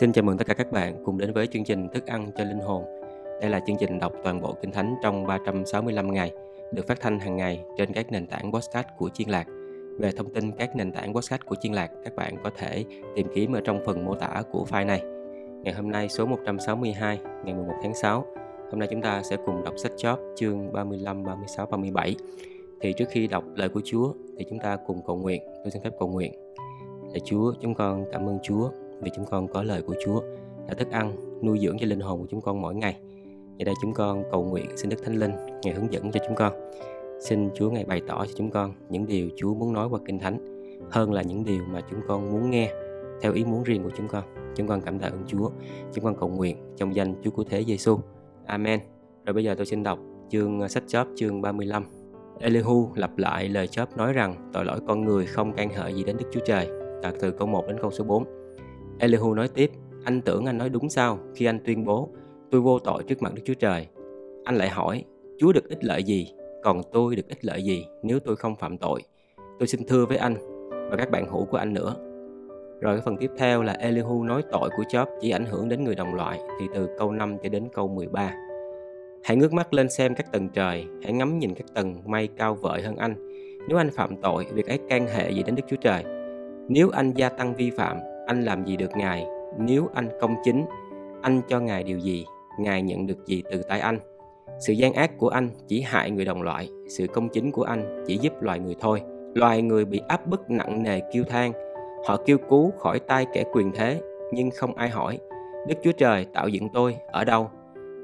Xin chào mừng tất cả các bạn cùng đến với chương trình Thức ăn cho linh hồn. Đây là chương trình đọc toàn bộ Kinh Thánh trong 365 ngày, được phát thanh hàng ngày trên các nền tảng podcast của Chiên Lạc. Về thông tin các nền tảng podcast của Chiên Lạc, các bạn có thể tìm kiếm ở trong phần mô tả của file này. Ngày hôm nay số 162, ngày 11 tháng 6. Hôm nay chúng ta sẽ cùng đọc sách chóp chương 35, 36, 37. Thì trước khi đọc lời của Chúa thì chúng ta cùng cầu nguyện. Tôi xin phép cầu nguyện. Lạy Chúa, chúng con cảm ơn Chúa vì chúng con có lời của Chúa là thức ăn, nuôi dưỡng cho linh hồn của chúng con mỗi ngày. Giờ đây chúng con cầu nguyện xin Đức Thánh Linh ngày hướng dẫn cho chúng con. Xin Chúa ngày bày tỏ cho chúng con những điều Chúa muốn nói qua Kinh Thánh, hơn là những điều mà chúng con muốn nghe, theo ý muốn riêng của chúng con. Chúng con cảm tạ ơn Chúa. Chúng con cầu nguyện trong danh Chúa của Thế Giêsu. Amen. Rồi bây giờ tôi xin đọc chương ờ, sách chóp chương 35. Elihu lặp lại lời chóp nói rằng, tội lỗi con người không can hệ gì đến Đức Chúa Trời. Đạt từ câu 1 đến câu số 4. Elihu nói tiếp, anh tưởng anh nói đúng sao khi anh tuyên bố tôi vô tội trước mặt Đức Chúa Trời. Anh lại hỏi, Chúa được ích lợi gì, còn tôi được ích lợi gì nếu tôi không phạm tội. Tôi xin thưa với anh và các bạn hữu của anh nữa. Rồi cái phần tiếp theo là Elihu nói tội của Job chỉ ảnh hưởng đến người đồng loại thì từ câu 5 cho đến câu 13. Hãy ngước mắt lên xem các tầng trời, hãy ngắm nhìn các tầng mây cao vợi hơn anh. Nếu anh phạm tội, việc ấy can hệ gì đến Đức Chúa Trời? Nếu anh gia tăng vi phạm, anh làm gì được Ngài? Nếu anh công chính, anh cho Ngài điều gì? Ngài nhận được gì từ tay anh? Sự gian ác của anh chỉ hại người đồng loại, sự công chính của anh chỉ giúp loài người thôi. Loài người bị áp bức nặng nề kêu than, họ kêu cứu khỏi tay kẻ quyền thế, nhưng không ai hỏi, Đức Chúa Trời tạo dựng tôi ở đâu?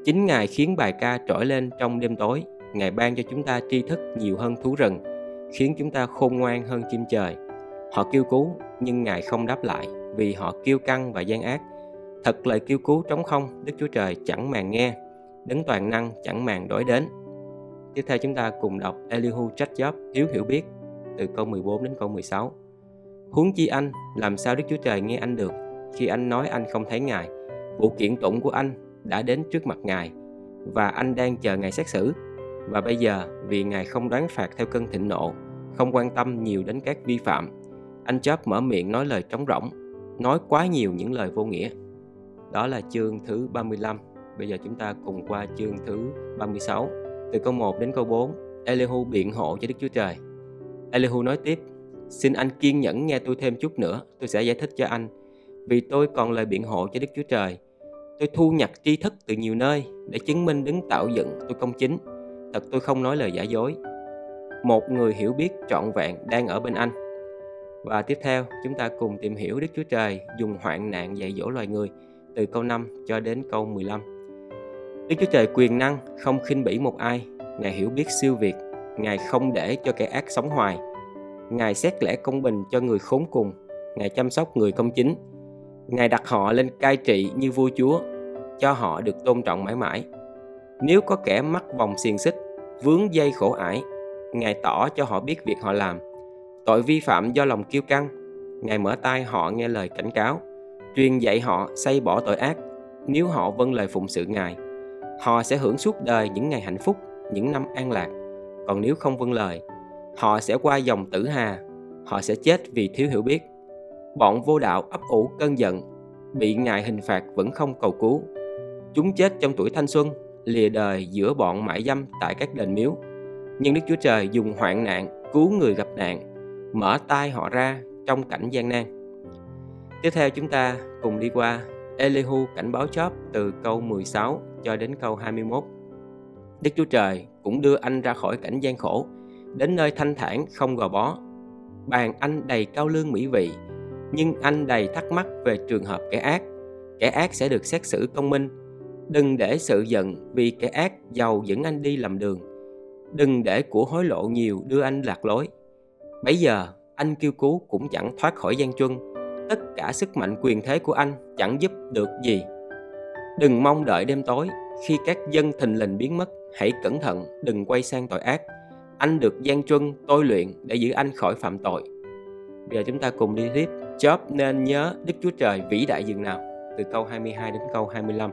Chính Ngài khiến bài ca trỗi lên trong đêm tối, Ngài ban cho chúng ta tri thức nhiều hơn thú rừng, khiến chúng ta khôn ngoan hơn chim trời. Họ kêu cứu, nhưng Ngài không đáp lại, vì họ kiêu căng và gian ác. Thật lời kêu cứu trống không, Đức Chúa Trời chẳng màng nghe, đấng toàn năng chẳng màng đối đến. Tiếp theo chúng ta cùng đọc Elihu trách Job thiếu hiểu biết từ câu 14 đến câu 16. Huống chi anh, làm sao Đức Chúa Trời nghe anh được khi anh nói anh không thấy Ngài? Vụ kiện tụng của anh đã đến trước mặt Ngài và anh đang chờ Ngài xét xử. Và bây giờ vì Ngài không đoán phạt theo cơn thịnh nộ, không quan tâm nhiều đến các vi phạm, anh chóp mở miệng nói lời trống rỗng nói quá nhiều những lời vô nghĩa. Đó là chương thứ 35. Bây giờ chúng ta cùng qua chương thứ 36. Từ câu 1 đến câu 4, Elihu biện hộ cho Đức Chúa Trời. Elihu nói tiếp, Xin anh kiên nhẫn nghe tôi thêm chút nữa, tôi sẽ giải thích cho anh. Vì tôi còn lời biện hộ cho Đức Chúa Trời. Tôi thu nhặt tri thức từ nhiều nơi để chứng minh đứng tạo dựng tôi công chính. Thật tôi không nói lời giả dối. Một người hiểu biết trọn vẹn đang ở bên anh và tiếp theo, chúng ta cùng tìm hiểu Đức Chúa Trời dùng hoạn nạn dạy dỗ loài người từ câu 5 cho đến câu 15. Đức Chúa Trời quyền năng không khinh bỉ một ai, Ngài hiểu biết siêu việt, Ngài không để cho kẻ ác sống hoài. Ngài xét lẽ công bình cho người khốn cùng, Ngài chăm sóc người công chính. Ngài đặt họ lên cai trị như vua chúa, cho họ được tôn trọng mãi mãi. Nếu có kẻ mắc vòng xiềng xích, vướng dây khổ ải, Ngài tỏ cho họ biết việc họ làm – Tội vi phạm do lòng kiêu căng, Ngài mở tai họ nghe lời cảnh cáo, truyền dạy họ xây bỏ tội ác, nếu họ vâng lời phụng sự Ngài. Họ sẽ hưởng suốt đời những ngày hạnh phúc, những năm an lạc. Còn nếu không vâng lời, họ sẽ qua dòng tử hà, họ sẽ chết vì thiếu hiểu biết. Bọn vô đạo ấp ủ cơn giận, bị Ngài hình phạt vẫn không cầu cứu. Chúng chết trong tuổi thanh xuân, lìa đời giữa bọn mãi dâm tại các đền miếu. Nhưng Đức Chúa Trời dùng hoạn nạn cứu người gặp nạn mở tay họ ra trong cảnh gian nan. Tiếp theo chúng ta cùng đi qua Elihu cảnh báo chóp từ câu 16 cho đến câu 21. Đức Chúa Trời cũng đưa anh ra khỏi cảnh gian khổ, đến nơi thanh thản không gò bó. Bàn anh đầy cao lương mỹ vị, nhưng anh đầy thắc mắc về trường hợp kẻ ác. Kẻ ác sẽ được xét xử công minh. Đừng để sự giận vì kẻ ác giàu dẫn anh đi lầm đường. Đừng để của hối lộ nhiều đưa anh lạc lối. Bấy giờ, anh kêu cứu cũng chẳng thoát khỏi gian truân. Tất cả sức mạnh quyền thế của anh chẳng giúp được gì. Đừng mong đợi đêm tối, khi các dân thình lình biến mất, hãy cẩn thận, đừng quay sang tội ác. Anh được gian truân tôi luyện để giữ anh khỏi phạm tội. Bây giờ chúng ta cùng đi tiếp. Job nên nhớ Đức Chúa Trời vĩ đại dường nào. Từ câu 22 đến câu 25.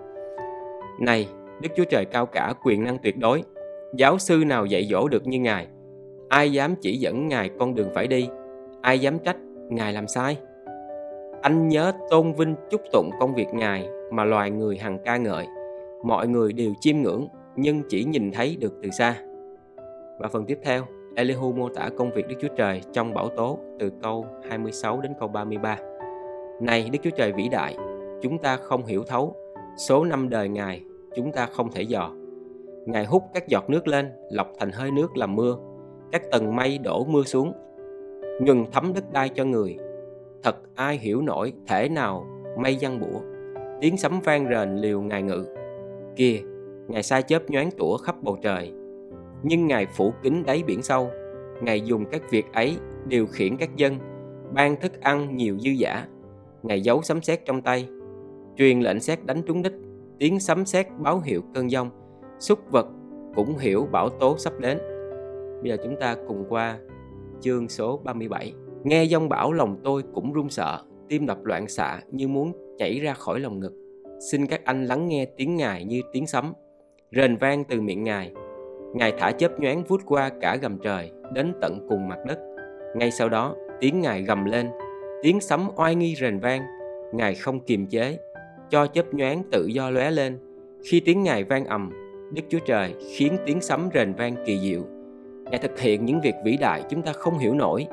Này, Đức Chúa Trời cao cả quyền năng tuyệt đối. Giáo sư nào dạy dỗ được như Ngài – Ai dám chỉ dẫn Ngài con đường phải đi? Ai dám trách Ngài làm sai? Anh nhớ tôn vinh chúc tụng công việc Ngài mà loài người hằng ca ngợi. Mọi người đều chiêm ngưỡng nhưng chỉ nhìn thấy được từ xa. Và phần tiếp theo, Elihu mô tả công việc Đức Chúa Trời trong bảo tố từ câu 26 đến câu 33. Này Đức Chúa Trời vĩ đại, chúng ta không hiểu thấu, số năm đời Ngài chúng ta không thể dò. Ngài hút các giọt nước lên, lọc thành hơi nước làm mưa, các tầng mây đổ mưa xuống, nhuần thấm đất đai cho người. Thật ai hiểu nổi thể nào mây giăng bủa, tiếng sấm vang rền liều Ngài ngự. kia Ngài sai chớp nhoáng tủa khắp bầu trời, nhưng Ngài phủ kín đáy biển sâu. Ngài dùng các việc ấy điều khiển các dân, ban thức ăn nhiều dư giả. Ngài giấu sấm sét trong tay, truyền lệnh sét đánh trúng đích, tiếng sấm sét báo hiệu cơn giông, súc vật cũng hiểu bão tố sắp đến. Bây giờ chúng ta cùng qua chương số 37. Nghe giông bão lòng tôi cũng run sợ, tim đập loạn xạ như muốn chảy ra khỏi lòng ngực. Xin các anh lắng nghe tiếng Ngài như tiếng sấm, rền vang từ miệng Ngài, Ngài thả chớp nhoáng vút qua cả gầm trời đến tận cùng mặt đất. Ngay sau đó, tiếng Ngài gầm lên, tiếng sấm oai nghi rền vang. Ngài không kiềm chế, cho chớp nhoáng tự do lóe lên. Khi tiếng Ngài vang ầm, Đức Chúa Trời khiến tiếng sấm rền vang kỳ diệu. Ngài thực hiện những việc vĩ đại chúng ta không hiểu nổi.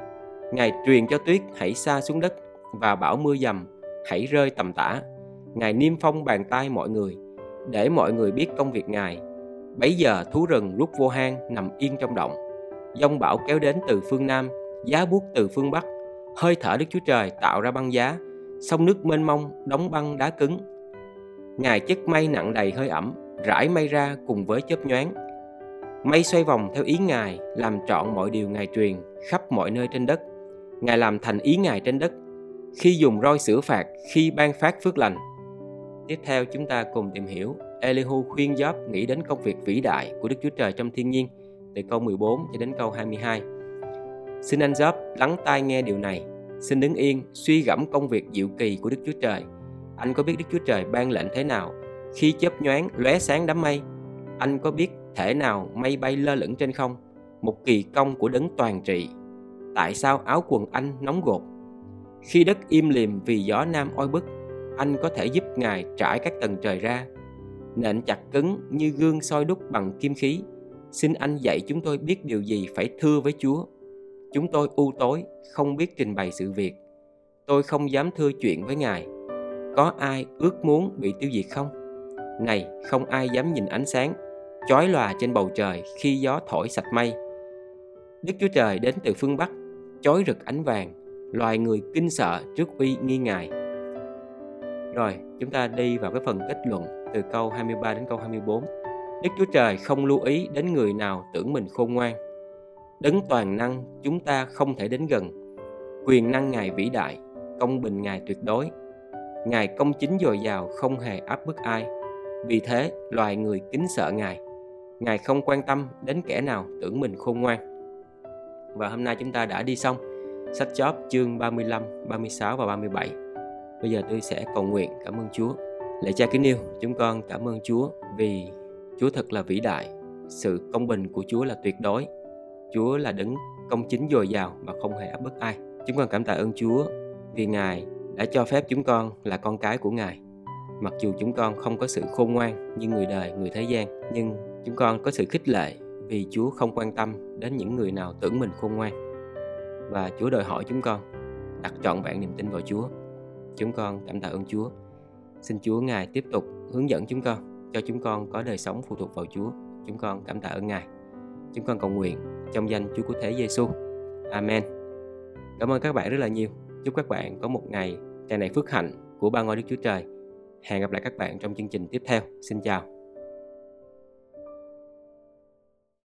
Ngài truyền cho tuyết hãy xa xuống đất và bảo mưa dầm hãy rơi tầm tã. Ngài niêm phong bàn tay mọi người để mọi người biết công việc Ngài Bấy giờ thú rừng lúc vô hang nằm yên trong động. Dông bão kéo đến từ phương Nam, giá buốt từ phương Bắc. Hơi thở Đức Chúa Trời tạo ra băng giá, sông nước mênh mông đóng băng đá cứng. Ngài chất mây nặng đầy hơi ẩm, rải mây ra cùng với chớp nhoáng. Mây xoay vòng theo ý Ngài, làm trọn mọi điều Ngài truyền khắp mọi nơi trên đất. Ngài làm thành ý Ngài trên đất, khi dùng roi sửa phạt, khi ban phát phước lành. Tiếp theo chúng ta cùng tìm hiểu Elihu khuyên Job nghĩ đến công việc vĩ đại của Đức Chúa Trời trong thiên nhiên từ câu 14 cho đến câu 22. Xin anh Job lắng tai nghe điều này. Xin đứng yên, suy gẫm công việc diệu kỳ của Đức Chúa Trời. Anh có biết Đức Chúa Trời ban lệnh thế nào khi chớp nhoáng lóe sáng đám mây? Anh có biết thể nào mây bay lơ lửng trên không? Một kỳ công của đấng toàn trị. Tại sao áo quần anh nóng gột? Khi đất im lìm vì gió nam oi bức, anh có thể giúp Ngài trải các tầng trời ra nện chặt cứng như gương soi đúc bằng kim khí. Xin anh dạy chúng tôi biết điều gì phải thưa với Chúa. Chúng tôi u tối, không biết trình bày sự việc. Tôi không dám thưa chuyện với Ngài. Có ai ước muốn bị tiêu diệt không? Này, không ai dám nhìn ánh sáng, chói lòa trên bầu trời khi gió thổi sạch mây. Đức Chúa Trời đến từ phương Bắc, chói rực ánh vàng, loài người kinh sợ trước uy nghi Ngài. Rồi, chúng ta đi vào cái phần kết luận từ câu 23 đến câu 24. Đức Chúa Trời không lưu ý đến người nào tưởng mình khôn ngoan. Đấng toàn năng chúng ta không thể đến gần. Quyền năng Ngài vĩ đại, công bình Ngài tuyệt đối. Ngài công chính dồi dào không hề áp bức ai. Vì thế, loài người kính sợ Ngài. Ngài không quan tâm đến kẻ nào tưởng mình khôn ngoan. Và hôm nay chúng ta đã đi xong sách chóp chương 35, 36 và 37. Bây giờ tôi sẽ cầu nguyện cảm ơn Chúa. Lạy cha kính yêu, chúng con cảm ơn Chúa vì Chúa thật là vĩ đại, sự công bình của Chúa là tuyệt đối. Chúa là đấng công chính dồi dào mà không hề áp bức ai. Chúng con cảm tạ ơn Chúa vì Ngài đã cho phép chúng con là con cái của Ngài. Mặc dù chúng con không có sự khôn ngoan như người đời, người thế gian, nhưng chúng con có sự khích lệ vì Chúa không quan tâm đến những người nào tưởng mình khôn ngoan. Và Chúa đòi hỏi chúng con đặt trọn vẹn niềm tin vào Chúa. Chúng con cảm tạ ơn Chúa Xin Chúa Ngài tiếp tục hướng dẫn chúng con, cho chúng con có đời sống phụ thuộc vào Chúa. Chúng con cảm tạ ơn Ngài. Chúng con cầu nguyện trong danh Chúa của Thế Giêsu. Amen. Cảm ơn các bạn rất là nhiều. Chúc các bạn có một ngày tràn đầy phước hạnh của ba ngôi Đức Chúa Trời. Hẹn gặp lại các bạn trong chương trình tiếp theo. Xin chào.